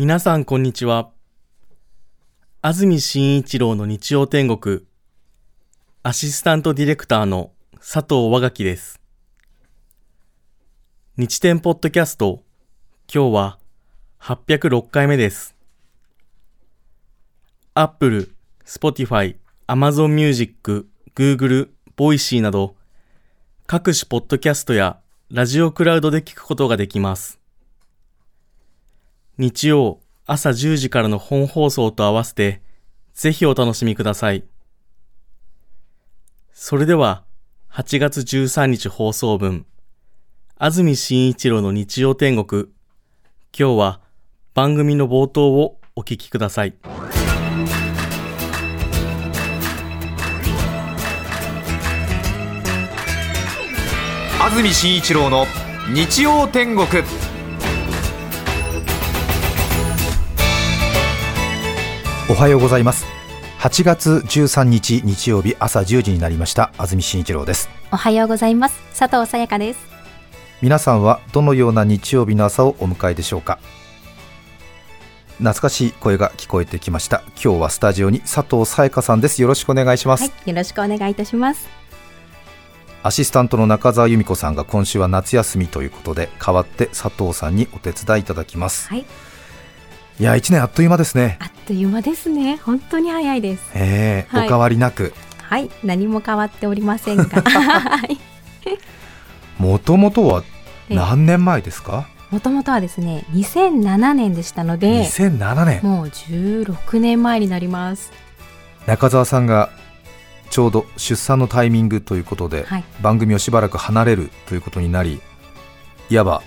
皆さんこんにちは。安住紳一郎の日曜天国、アシスタントディレクターの佐藤和垣です。日天ポッドキャスト、今日は806回目です。Apple、Spotify、Amazon Music、Google、Voicy など、各種ポッドキャストやラジオクラウドで聞くことができます。日曜朝10時からの本放送と合わせて、ぜひお楽しみください。それでは、8月13日放送分、安住紳一郎の日曜天国。今日は番組の冒頭をお聞きください。安住紳一郎の日曜天国。おはようございます。8月13日日曜日朝1時になりました。安住紳一郎です。おはようございます。佐藤さやかです。皆さんはどのような日曜日の朝をお迎えでしょうか。懐かしい声が聞こえてきました。今日はスタジオに佐藤さやかさんです。よろしくお願いします、はい、よろしくお願いいたします。アシスタントの中澤由美子さんが今週は夏休みということで代わって佐藤さんにお手伝いいただきます。はいいや一年あっという間ですね。あっという間ですね。本当に早いです。ええーはい、お変わりなく。はい。何も変わっておりませんが。もともとは何年前ですか？もともとはですね2007年でしたので2007年。もう16年前になります。中澤さんがちょうど出産のタイミングということで、はい、番組をしばらく離れるということになりいわば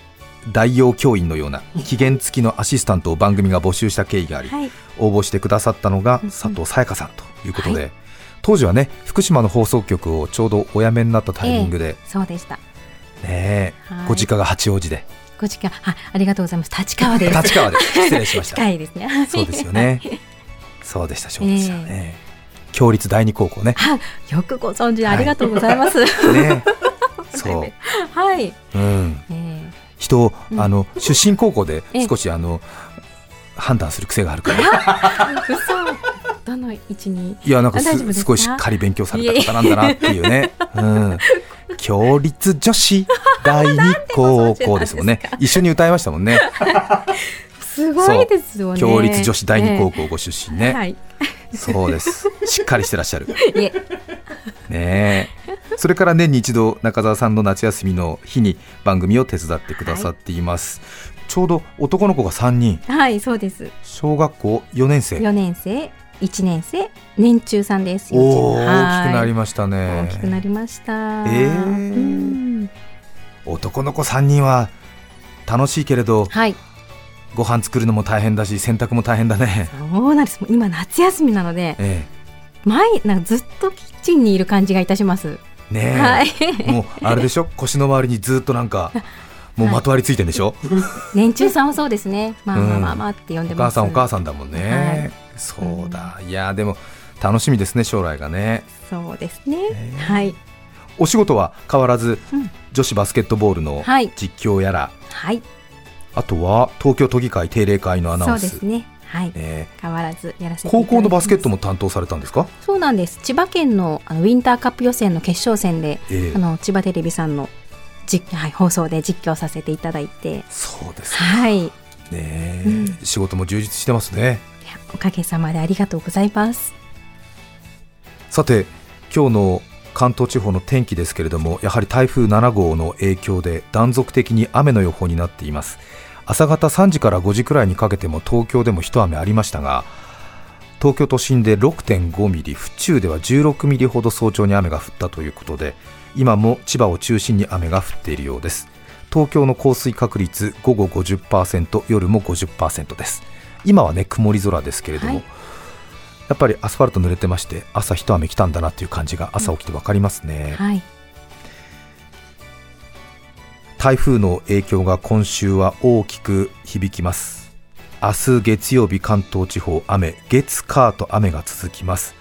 代用教員のような期限付きのアシスタントを番組が募集した経緯があり、はい、応募してくださったのが佐藤さやかさんということで、はい、当時はね福島の放送局をちょうどお辞めになったタイミングで、えー、そうでした。ねご実家が八王子で。ご実家あありがとうございます。立川です。立川で。失礼しました。近いですね。そうですよね。そうでしたそうでした。ね、え。ー、共立第二高校ね。よくご存知ありがとうございます、ね そう。はい。うん、えー人を、うん、あの出身高校で少しあの判断する癖があるから。どの位置に？いやなんかすすごいしっか？り勉強された方なんだなっていうね。うん。共立女子第二高校ですもんね。一緒に歌いましたもんね。すごいですよね。共立女子第二高校ご出身ね。はい、そうです。しっかりしてらっしゃる。ね それから年に一度中澤さんの夏休みの日に番組を手伝ってくださっています、はい、ちょうど男の子が3人。はいそうです。小学校4年生。4年生1年生年中さんです。お大きくなりましたね。大きくなりました。えー、男の子3人は楽しいけれど、はい、ご飯作るのも大変だし洗濯も大変だね。そうなんです。今夏休みなので、ええ。毎なんかずっとキッチンにいる感じがいたします。ねはい、もうあれでしょ？腰の周りにずっとなんか もうまとわりついてんでしょ、はい、年中さんはそうですね。まあまあまあまあって呼んでます、うん、お母さんお母さんだもんね、はい、そうだ、いやでも楽しみですね将来がね。そうですね、え。ー、はい。お仕事は変わらず、うん、女子バスケットボールの実況やら、はい、あとは東京都議会定例会のアナウンス。そうですねはい、えー、変わらずやらせて高校のバスケットも担当されたんですか？そうなんです。千葉県のあのウィンターカップ予選の決勝戦で、えー、あの千葉テレビさんの実、はい、放送で実況させていただいて。そうですはい。ね、うん、仕事も充実してますね。おかげさまでありがとうございます。さて今日の関東地方の天気ですけれどもやはり台風7号の影響で断続的に雨の予報になっています朝方3時から5時くらいにかけても東京でも一雨ありましたが東京都心で6.5ミリ府中では16ミリほど早朝に雨が降ったということで今も千葉を中心に雨が降っているようです。東京の降水確率午後50%夜も50%です。今はね曇り空ですけれども、はい、やっぱりアスファルト濡れてまして朝一雨来たんだなという感じが朝起きて分かりますね、うんはい台風の影響が今週は大きく響きます。明日月曜日関東地方雨月火と雨が続きます。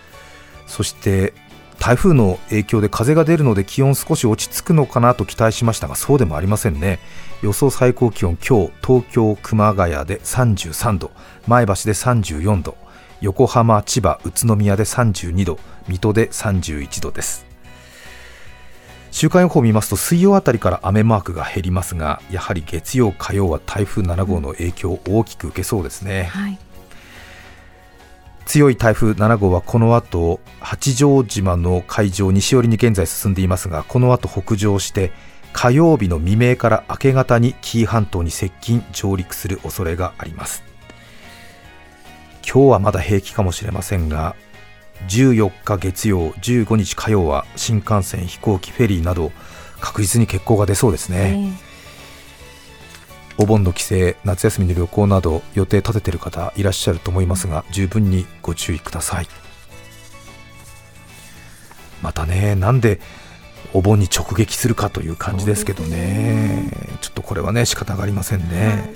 そして台風の影響で風が出るので気温少し落ち着くのかなと期待しましたがそうでもありませんね。予想最高気温今日東京熊谷で33度前橋で34度横浜千葉宇都宮で32度水戸で31度です。週間予報を見ますと水曜あたりから雨マークが減りますがやはり月曜火曜は台風7号の影響を大きく受けそうですね、はい。強い台風7号はこの後八丈島の海上西寄りに現在進んでいますがこの後北上して火曜日の未明から明け方に紀伊半島に接近上陸する恐れがあります。今日はまだ平気かもしれませんが14日月曜15日火曜は新幹線飛行機フェリーなど確実に欠航が出そうですね、えーお盆の帰省、夏休みの旅行など予定立てている方いらっしゃると思いますが十分にご注意ください。またねなんでお盆に直撃するかという感じですけどね。ちょっとこれはね仕方がありませんね、はい、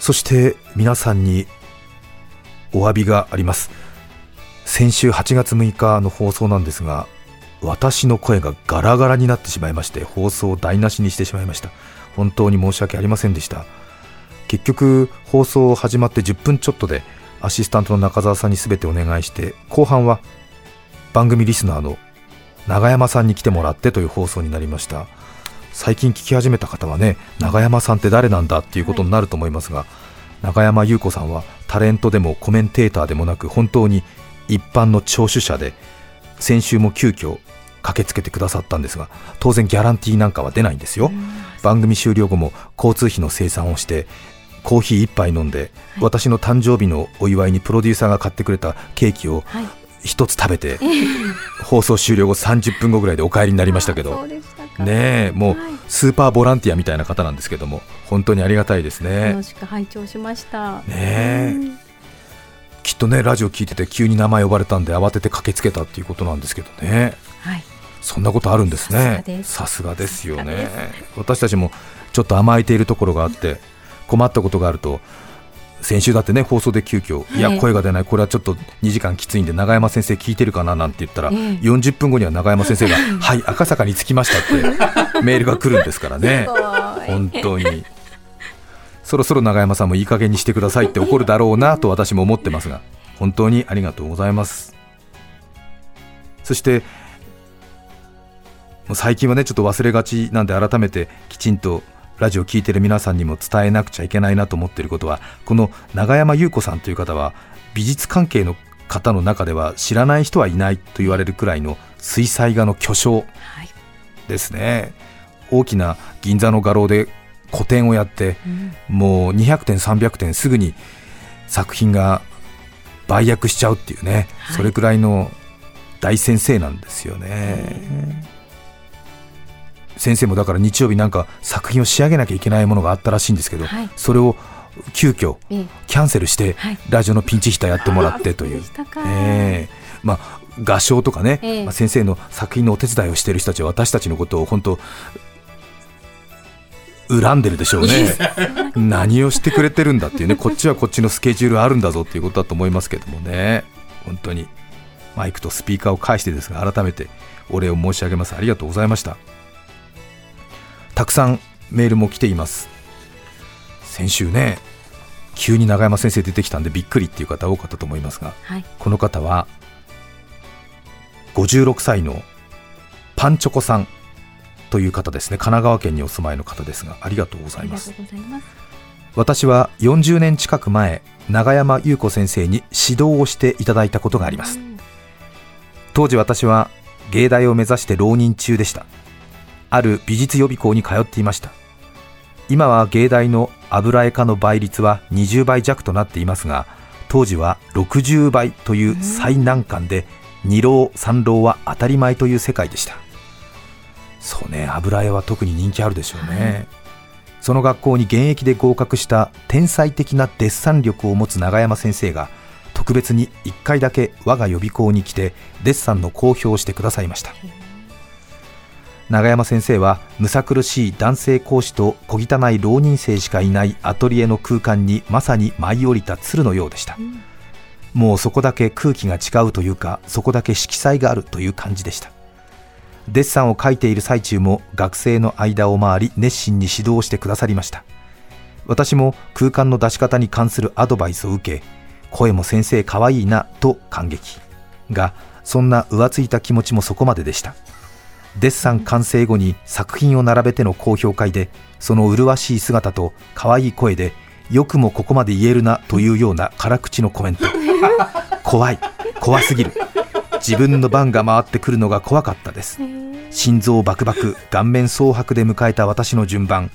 そして皆さんにお詫びがあります。先週8月6日の放送なんですが私の声がガラガラになってしまいまして放送を台無しにしてしまいました。本当に申し訳ありませんでした。結局放送始まって10分ちょっとでアシスタントの中澤さんに全てお願いして後半は番組リスナーの永山さんに来てもらってという放送になりました。最近聞き始めた方はね永山さんって誰なんだっていうことになると思いますが、は、永山優子さんはタレントでもコメンテーターでもなく本当に一般の聴取者で先週も急遽駆けつけてくださったんですが当然ギャランティーなんかは出ないんですよ、番組終了後も交通費の生産をしてコーヒー1杯飲んで、はい、私の誕生日のお祝いにプロデューサーが買ってくれたケーキを1つ食べて、はい、放送終了後30分後ぐらいでお帰りになりましたけど。ねもうスーパーボランティアみたいな方なんですけども本当にありがたいですね。楽しく拝聴しました。ねきっとねラジオ聞いてて急に名前呼ばれたんで慌てて駆けつけたっていうことなんですけどね。はい。そんなことあるんですね。さすがです。よね。私たちもちょっと甘えているところがあって困ったことがあると先週だってね放送で急遽、い、や声が出ない。これはちょっと2時間きついんで永山先生聞いてるかななんて言ったら、えー、40分後には永山先生が はい赤坂に着きましたって メールが来るんですからね。本当に。そろそろ永山さんもいい加減にしてくださいって怒るだろうなと私も思ってますが本当にありがとうございます。そしてもう最近はねちょっと忘れがちなんで改めてきちんとラジオ聴いてる皆さんにも伝えなくちゃいけないなと思っていることはこの永山優子さんという方は美術関係の方の中では知らない人はいないと言われるくらいの水彩画の巨匠ですね、はい、大きな銀座の画廊で個展をやって、うん、もう200点300点すぐに作品が売約しちゃうっていうね、はい、それくらいの大先生なんですよね。先生もだから日曜日なんか作品を仕上げなきゃいけないものがあったらしいんですけど、はい、それを急遽キャンセルして、ラジオのピンチヒッターやってもらってという、えー、まあ、合唱とかね、えー、まあ、先生の作品のお手伝いをしている人たちは私たちのことを本当恨んでるでしょうね。何をしてくれてるんだっていうね。こっちはこっちのスケジュールあるんだぞっていうことだと思いますけどもね。本当にマイクとスピーカーを介してですが改めてお礼を申し上げます。ありがとうございましたたくさんメールも来ています。先週ね急に永山先生出てきたんでびっくりっていう方多かったと思いますが、はい、この方は56歳のパンチョコさんという方ですね。神奈川県にお住まいの方ですがありがとうございます。私は40年近く前永山優子先生に指導をしていただいたことがあります。当時私は芸大を目指して浪人中でしたある美術予備校に通っていました。今は芸大の油絵科の倍率は20倍弱となっていますが当時は60倍という最難関で2浪3浪は当たり前という世界でした。そうね油絵は特に人気あるでしょうね、はい、その学校に現役で合格した天才的なデッサン力を持つ永山先生が特別に1回だけ我が予備校に来てデッサンの公表をしてくださいました永山先生はむさ苦しい男性講師と小汚い浪人生しかいないアトリエの空間にまさに舞い降りた鶴のようでした、うん、もうそこだけ空気が違うというかそこだけ色彩があるという感じでした。デッサンを描いている最中も学生の間を回り熱心に指導してくださりました。私も空間の出し方に関するアドバイスを受け声も先生かわいいなと感激。がそんな浮ついた気持ちもそこまででしたデッサン完成後に作品を並べての高評会でその麗しい姿と可愛い声でよくもここまで言えるなというような辛口のコメント。怖い。怖すぎる。自分の番が回ってくるのが怖かったです。心臓バクバク顔面蒼白で迎えた私の順番。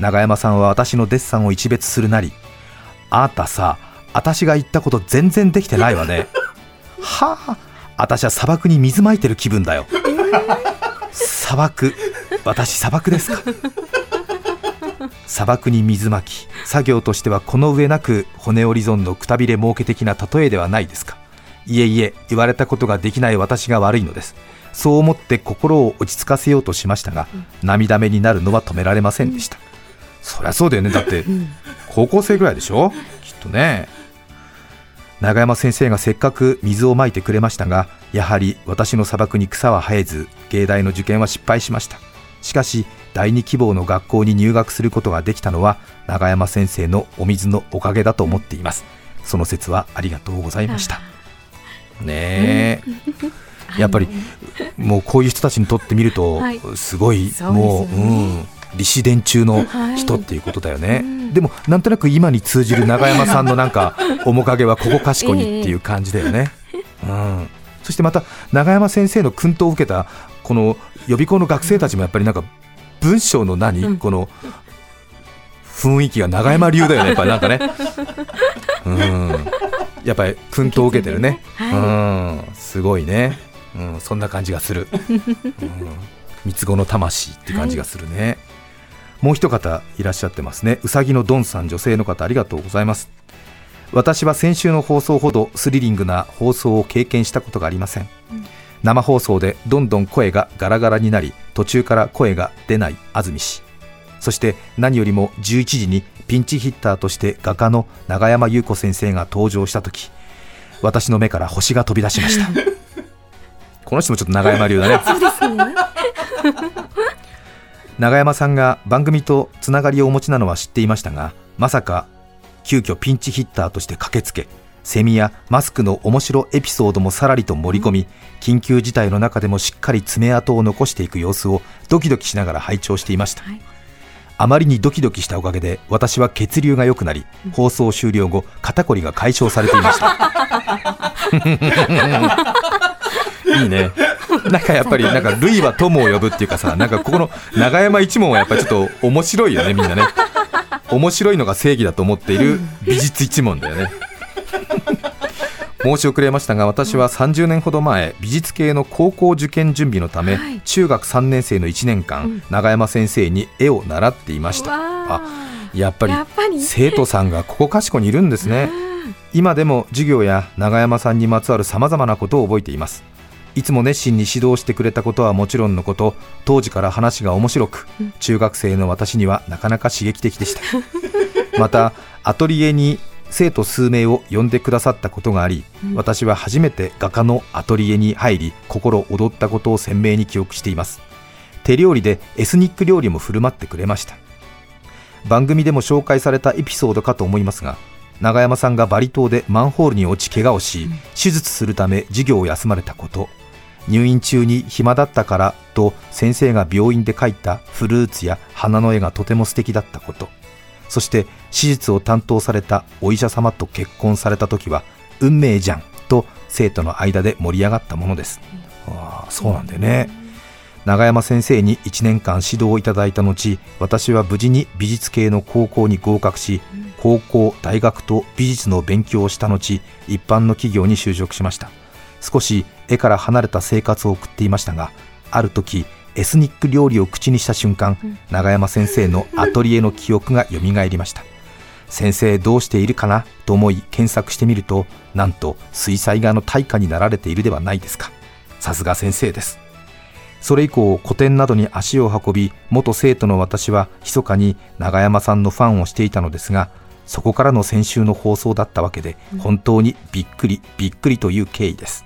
永山さんは私のデッサンを一別するなりあなたさ私が言ったこと全然できてないわね。はあ私は砂漠に水まいてる気分だよ砂漠。私砂漠ですか？砂漠に水まき。作業としてはこの上なく骨折り損のくたびれ儲け的な例えではないですか？いえいえ言われたことができない私が悪いのです。そう思って心を落ち着かせようとしましたが、うん、涙目になるのは止められませんでした、うん、そりゃそうだよね。だって高校生ぐらいでしょ？きっとね永山先生がせっかく水をまいてくれましたがやはり私の砂漠に草は生えず芸大の受験は失敗しました。しかし第二希望の学校に入学することができたのは永山先生のお水のおかげだと思っています。その説はありがとうございました。ねえ、やっぱりもうこういう人たちにとってみるとすごい、もう、うん利子伝中の人っていうことだよね、はい。うん、でもなんとなく今に通じる永山さんのなんか 面影はここかしこにっていう感じだよね、うん、そしてまた永山先生の薫陶を受けたこの予備校の学生たちもやっぱりなんか文章の何、うん、この雰囲気が永山流だよね。やっぱりなんかね。うん。やっぱり薫陶を受けてるね、はい、うん。すごいね、うん、そんな感じがする、うん、三つ子の魂って感じがするね、はいもう一方いらっしゃってますね。うさぎのドンさん女性の方ありがとうございます。私は先週の放送ほどスリリングな放送を経験したことがありません、うん、生放送でどんどん声がガラガラになり途中から声が出ない安住氏。そして何よりも11時にピンチヒッターとして画家の永山優子先生が登場した時私の目から星が飛び出しました。この人もちょっと永山流だね。そうですね永山さんが番組とつながりをお持ちなのは知っていましたがまさか急遽ピンチヒッターとして駆けつけセミやマスクの面白エピソードもさらりと盛り込み、緊急事態の中でもしっかり爪痕を残していく様子をドキドキしながら拝聴していました、はい、あまりにドキドキしたおかげで私は血流が良くなり、放送終了後肩こりが解消されていました いいね。なんかやっぱりなんか類は友を呼ぶっていうかさなんかここの永山一門はやっぱりちょっと面白いよねみんなね。面白いのが正義だと思っている美術一門だよね。申し遅れましたが私は30年ほど前美術系の高校受験準備のため、はい、中学3年生の1年間、うん、永山先生に絵を習っていました。あやっぱり生徒さんがここかしこにいるんですね。今でも授業や永山さんにまつわるさまざまなことを覚えていますいつも熱心に指導してくれたことはもちろんのこと当時から話が面白く、中学生の私にはなかなか刺激的でした。またアトリエに生徒数名を呼んでくださったことがあり、うん、私は初めて画家のアトリエに入り心躍ったことを鮮明に記憶しています。手料理でエスニック料理も振る舞ってくれました。番組でも紹介されたエピソードかと思いますが永山さんがバリ島でマンホールに落ち怪我をし、手術するため授業を休まれたこと入院中に暇だったからと先生が病院で描いたフルーツや花の絵がとても素敵だったこと。そして手術を担当されたお医者様と結婚された時は運命じゃんと生徒の間で盛り上がったものです、ああそうなんだよね、永山先生に1年間指導をいただいた後私は無事に美術系の高校に合格し高校大学と美術の勉強をした後一般の企業に就職しました少し絵から離れた生活を送っていましたがある時エスニック料理を口にした瞬間、永山先生のアトリエの記憶がよみがえりました。先生どうしているかなと思い検索してみるとなんと水彩画の大家になられているではないですか。さすが先生です。それ以降個展などに足を運び元生徒の私は密かに永山さんのファンをしていたのですがそこからの先週の放送だったわけで本当にびっくりびっくりという経緯です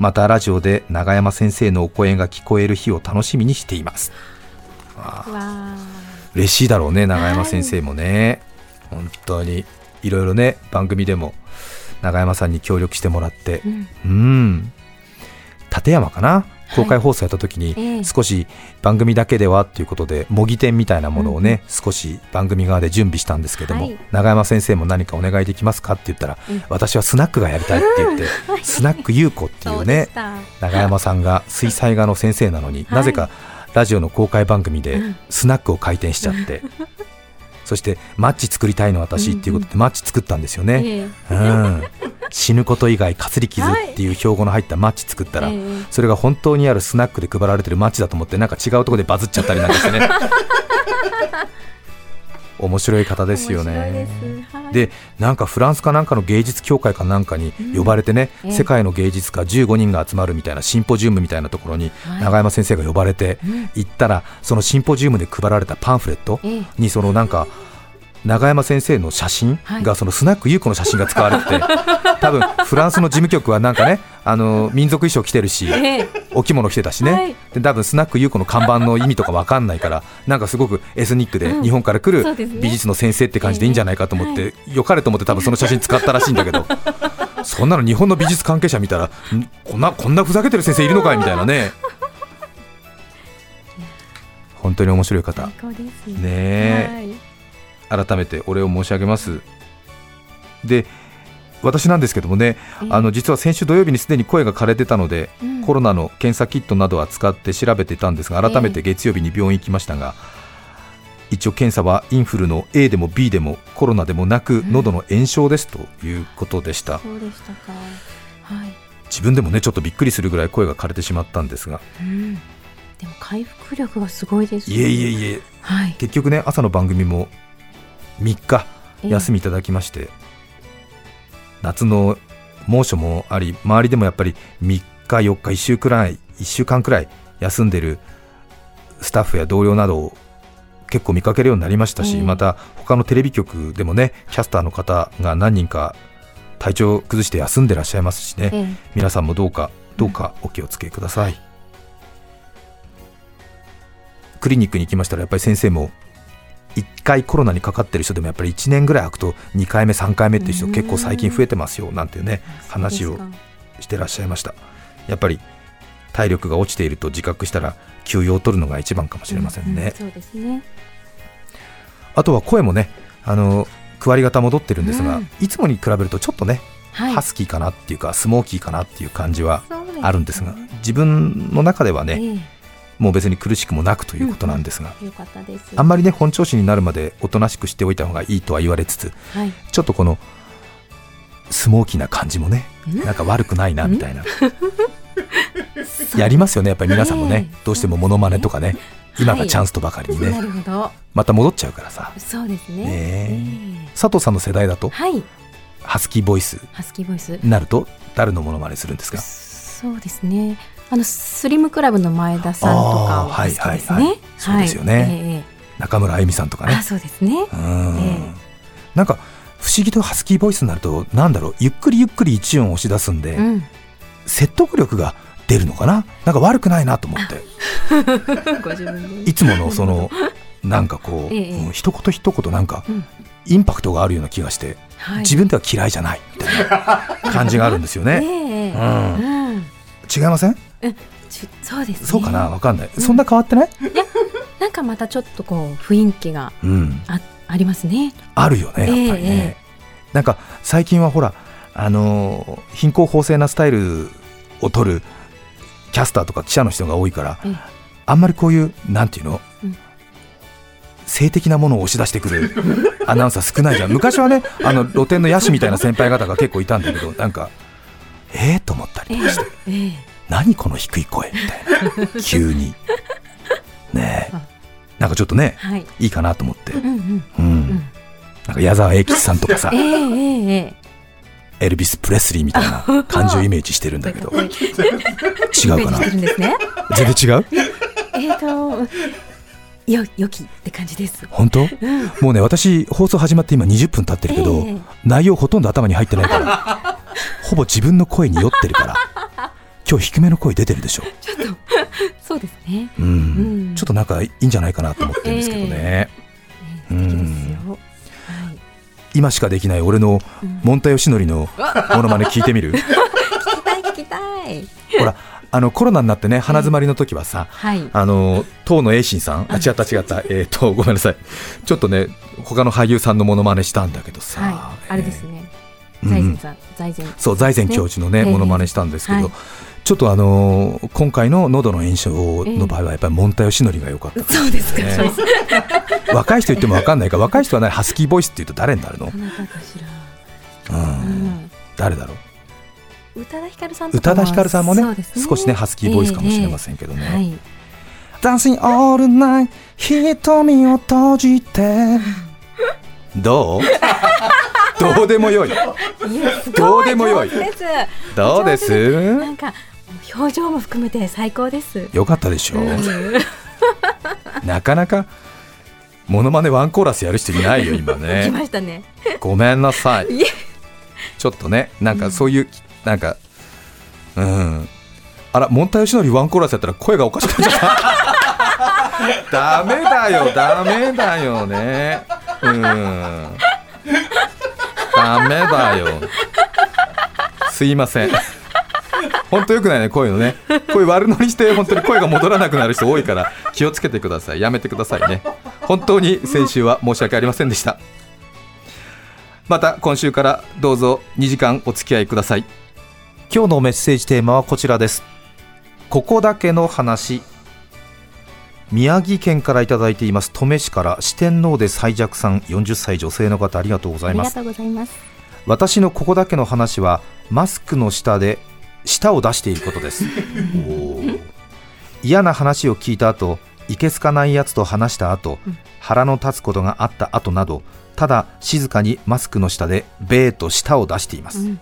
またラジオで永山先生のお声が聞こえる日を楽しみにしています。嬉しいだろうね永山先生もね、はい、本当にいろいろね番組でも永山さんに協力してもらって、うん、うん。立山かな？公開放送やった時に、少し番組だけではっていうことで模擬店みたいなものをね、少し番組側で準備したんですけども、永山先生も何かお願いできますかって言ったら、私はスナックがやりたいって言って、スナック優子っていうね永山さんが水彩画の先生なのに、なぜかラジオの公開番組でスナックを開店しちゃって。そしてマッチ作りたいの私っていうことでマッチ作ったんですよね、うん、死ぬこと以外かすり傷っていう標語の入ったマッチ作ったら、それが本当にあるスナックで配られてるマッチだと思ってなんか違うところでバズっちゃったりなんかしてね 面白い方ですよね。で、はい、なんかフランスかなんかの芸術協会かなんかに呼ばれてね、うん、世界の芸術家15人が集まるみたいなシンポジウムみたいなところに永山先生が呼ばれて行ったら、そのシンポジウムで配られたパンフレットにそのなんか。永山先生の写真がそのスナック優子の写真が使われてて、多分フランスの事務局はなんかねあの民族衣装着てるし、お着物着てたしね、で多分スナック優子の看板の意味とか分かんないからなんかすごくエスニックで日本から来る美術の先生って感じでいいんじゃないかと思って、よかれと思って多分その写真使ったらしいんだけど。そんなの日本の美術関係者見たらこんなこんなふざけてる先生いるのかいみたいなね。本当に面白い方。ねえ、改めてお礼を申し上げます。で私なんですけどもね、あの実は先週土曜日にすでに声が枯れてたので、うん、コロナの検査キットなどは使って調べてたんですが、改めて月曜日に病院行きましたが、えー、一応検査はインフルの A でも B でもコロナでもなく、喉の炎症ですということでした。そうでしたか、はい、自分でもねちょっとびっくりするぐらい声が枯れてしまったんですが、うん、でも回復力がすごいです、ね、いえいえいえ、はい、結局ね朝の番組も3日休みいただきまして、夏の猛暑もあり周りでもやっぱり3日4日1週くらい1週間くらい休んでるスタッフや同僚などを結構見かけるようになりましたし、また他のテレビ局でもねキャスターの方が何人か体調を崩して休んでらっしゃいますしね、皆さんもどうかどうかお気をつけください、クリニックに行きましたらやっぱり先生も1回コロナにかかってる人でもやっぱり1年ぐらい空くと2回目、3回目っていう人結構最近増えてますよなんていうね話をしてらっしゃいました。やっぱり体力が落ちていると自覚したら休養を取るのが一番かもしれませんね。そうですね。あとは声もねあの区割り型戻ってるんですが、いつもに比べるとちょっとね、ハスキーかなっていうかスモーキーかなっていう感じはあるんですが自分の中ではね、もう別に苦しくもなくということなんですが、うん、す。あんまりね本調子になるまでおとなしくしておいた方がいいとは言われつつ、はい、ちょっとこのスモーキーな感じもねなんか悪くないなみたいな。やりますよねやっぱり皆さんもね、どうしてもモノマネとかね今がチャンスとばかりにね、はい、また戻っちゃうからさ。そうですね、え。ー、佐藤さんの世代だと、はい、ハスキーボイスハスキーボイス。なると誰のモノマネするんですか？そうですねあのスリムクラブの前田さんとか好きですね。はいはいはい、そうですよね、えー、中村あゆみさんとかね。あそうですね。うん、えー、なんか不思議とハスキーボイスになるとなんだろうゆっくりゆっくり一音押し出すんで、うん、説得力が出るのかな？なんか悪くないなと思って。いつものその なんかこう、ええ、一言一言なんか、インパクトがあるような気がして、はい、自分では嫌いじゃないみたいな感じがあるんですよね。えうん、違いません？そうです、ね、そうかな？わかんない、うん、そんな変わってない？いやなんかまたちょっとこう雰囲気があうん、ありますね。あるよねやっぱりね、えー、なんか最近はほらあのー、貧困法制なスタイルを取るキャスターとか記者の人が多いから、えー、あんまりこういうなんていうの、うん、性的なものを押し出してくる アナウンサー少ないじゃん。昔はねあの露店の野手みたいな先輩方が結構いたんだけどなんかえー？と思ったりとかして、えーえー、何この低い声みたいな。急に。ねなんかちょっとね、はい、いいかなと思って、うんうんうん、なんか矢沢永吉さんとかさ、えーえー、エルビス・プレスリーみたいな感じをイメージしてるんだけど。違うかな、全然違う？えっとよ良きって感じです。本当、うん、もうね私放送始まって今20分経ってるけど、えー、内容ほとんど頭に入ってないから。ほぼ自分の声に酔ってるから今日低めの声出てるでしょ。ちょっと。そうですね。うん、うん、ちょっとなんかいいんじゃないかなと思ってるんですけどね、えー、え。ー、うん。今しかできない俺のモンタヨシノリのものまね聞いてみる？聞きたい聞きたい。ほらあのコロナになってね鼻詰まりの時はさ、はい、あの当の栄心さんあ違った違ったえっ、とごめんなさい。ちょっとね他の俳優さんのものまねしたんだけどさ、はい、あれですね、財前さん、財前、そう財前教授のねものまねしたんですけど、ちょっとあのー、今回の喉の炎症の場合はやっぱりモンタヨシノリが良かった、ね、そうですか、若い人言っても分かんないか。ら若い人はねハスキーボイスっていうと誰になるの、うん、誰だろう？宇多田ヒカルさん宇多田ヒカルさんもね、ね、少しねハスキーボイスかもしれませんけどね、えーはい、Dancing all night 瞳を閉じて。どう？どうでもよい。どうでもよい。どうです。なんか表情も含めて最高です。よかったでしょう、なかなかモノマネワンコーラスやる人いないよ今ね。来ましたね。ごめんなさい。ちょっとねなんかそういう、うん、なんかうん。あらモンタヨシノリワンコーラスやったら声がおかしくなっちゃった。ダメだよダメだよね。うん。ダメだよ。すいません本当よくないねこういうのね。こういう悪乗りして本当に声が戻らなくなる人多いから気をつけてください。やめてくださいね。本当に先週は申し訳ありませんでした。また今週からどうぞ2時間お付き合いください。今日のメッセージテーマはこちらです。ここだけの話。宮城県からいただいています。登米市から四天王で最弱さん40歳女性の方ありがとうございます。私のここだけの話はマスクの下で舌を出していることです。嫌な話を聞いた後いけすかないやつと話した後、うん、腹の立つことがあった後などただ静かにマスクの下でベーと舌を出しています、うん、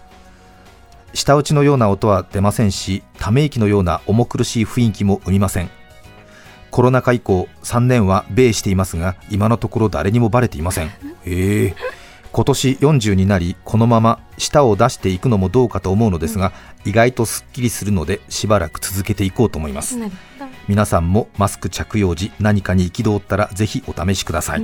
舌打ちのような音は出ませんしため息のような重苦しい雰囲気も生みません。コロナ禍以降3年は米していますが今のところ誰にもバレていません。えー、今年40になりこのまま舌を出していくのもどうかと思うのですが、意外とすっきりするのでしばらく続けていこうと思います。皆さんもマスク着用時何かに憤ったらぜひお試しください、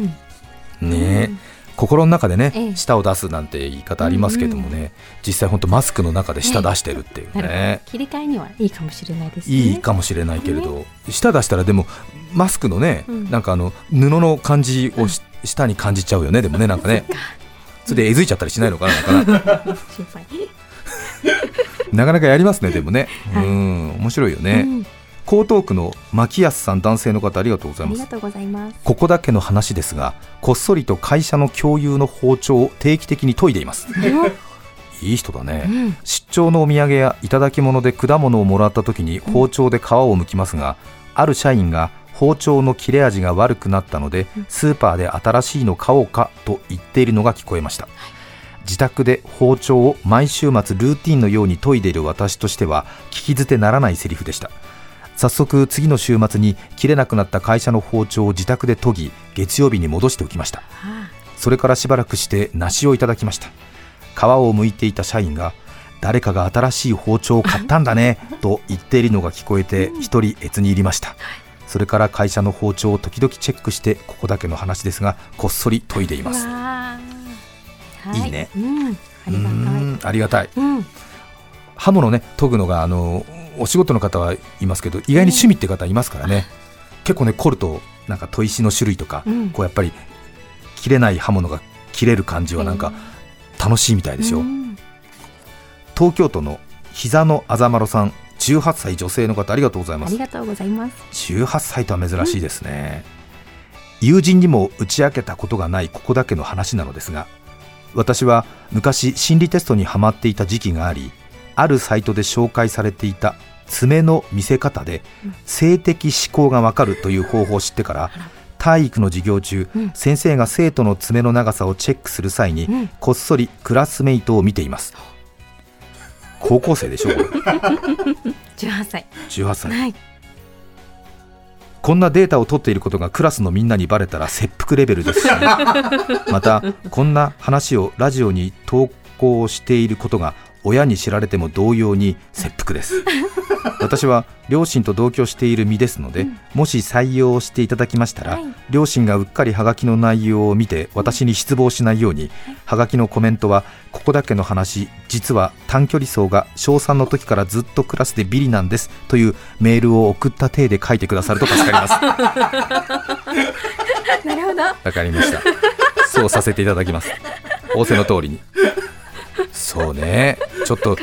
うん、ね心の中でね、ええ、舌を出すなんて言い方ありますけどもね、うんうん、実際本当マスクの中で舌出してるっていうね、ね切り替えにはいいかもしれないですね。いいかもしれないけれど、ね、舌出したらでもマスクのね、うん、なんかあの布の感じを、うん、舌に感じちゃうよねでもねなんかねそれでえずいちゃったりしないのかななかな。心配。なかなかやりますねでもね、はい、うん面白いよね、うん、江東区の牧安さん男性の方ありがとうございます。ありがとうございます。ここだけの話ですがこっそりと会社の共有の包丁を定期的に研いでいます。いい人だね、うん、出張のお土産や頂き物で果物をもらった時に包丁で皮を剥きますが、うん、ある社員が包丁の切れ味が悪くなったので、スーパーで新しいの買おうかと言っているのが聞こえました、はい。自宅で包丁を毎週末ルーティンのように研いでいる私としては聞き捨てならないセリフでした。早速次の週末に切れなくなった会社の包丁を自宅で研ぎ月曜日に戻しておきました。それからしばらくして梨をいただきました。皮を剥いていた社員が誰かが新しい包丁を買ったんだねと言っているのが聞こえて一人越に入りましたそれから会社の包丁を時々チェックしてここだけの話ですがこっそり研いでいます。い。いね、うん、ありがたい、うん、刃物ね研ぐのがあのお仕事の方はいますけど意外に趣味って方いますからね、結構ね凝るとなんか砥石の種類とか、うん、こうやっぱり切れない刃物が切れる感じはなんか楽しいみたいですよ、東京都の膝のあざまろさん18歳女性の方ありがとうございます。ありがとうございます。18歳とは珍しいですね、友人にも打ち明けたことがないここだけの話なのですが私は昔心理テストにはまっていた時期がありあるサイトで紹介されていた爪の見せ方で性的思考がわかるという方法を知ってから。体育の授業中、うん、先生が生徒の爪の長さをチェックする際に、うん、こっそりクラスメイトを見ています高校生でしょこれ。18歳。18歳、はい、こんなデータを取っていることがクラスのみんなにバレたら切腹レベルですし、ね、またこんな話をラジオに投稿していることが親に知られても同様に切腹です。私は両親と同居している身ですので、うん、もし採用していただきましたら、はい、両親がうっかりハガキの内容を見て私に失望しないように、はがきのコメントはここだけの話実は短距離走が小3の時からずっとクラスでビリなんですというメールを送った体で書いてくださると助かります。なるほど。わかりました。そうさせていただきます。仰せの通りにそうね。ちょっと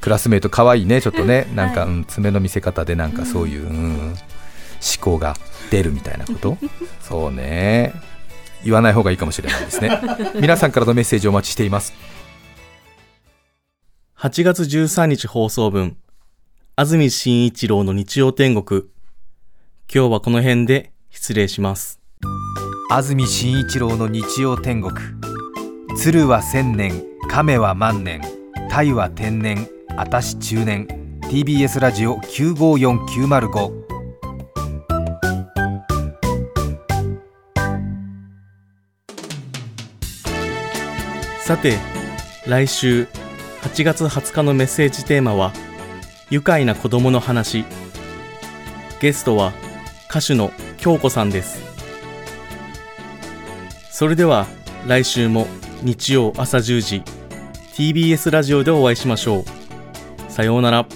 クラスメート可愛いね。ちょっとねなんか、うん、爪の見せ方でなんかそういう、うん、思考が出るみたいなこと？そうね。言わない方がいいかもしれないですね。皆さんからのメッセージお待ちしています。8月13日放送分安住紳一郎の日曜天国。今日はこの辺で失礼します。安住紳一郎の日曜天国。鶴は千年亀は万年鯛は天然あたし中年 TBS ラジオ954905さて来週8月20日のメッセージテーマは愉快な子供の話。ゲストは歌手の京子さんです。それでは来週も日曜朝10時 TBS ラジオでお会いしましょう。さようなら。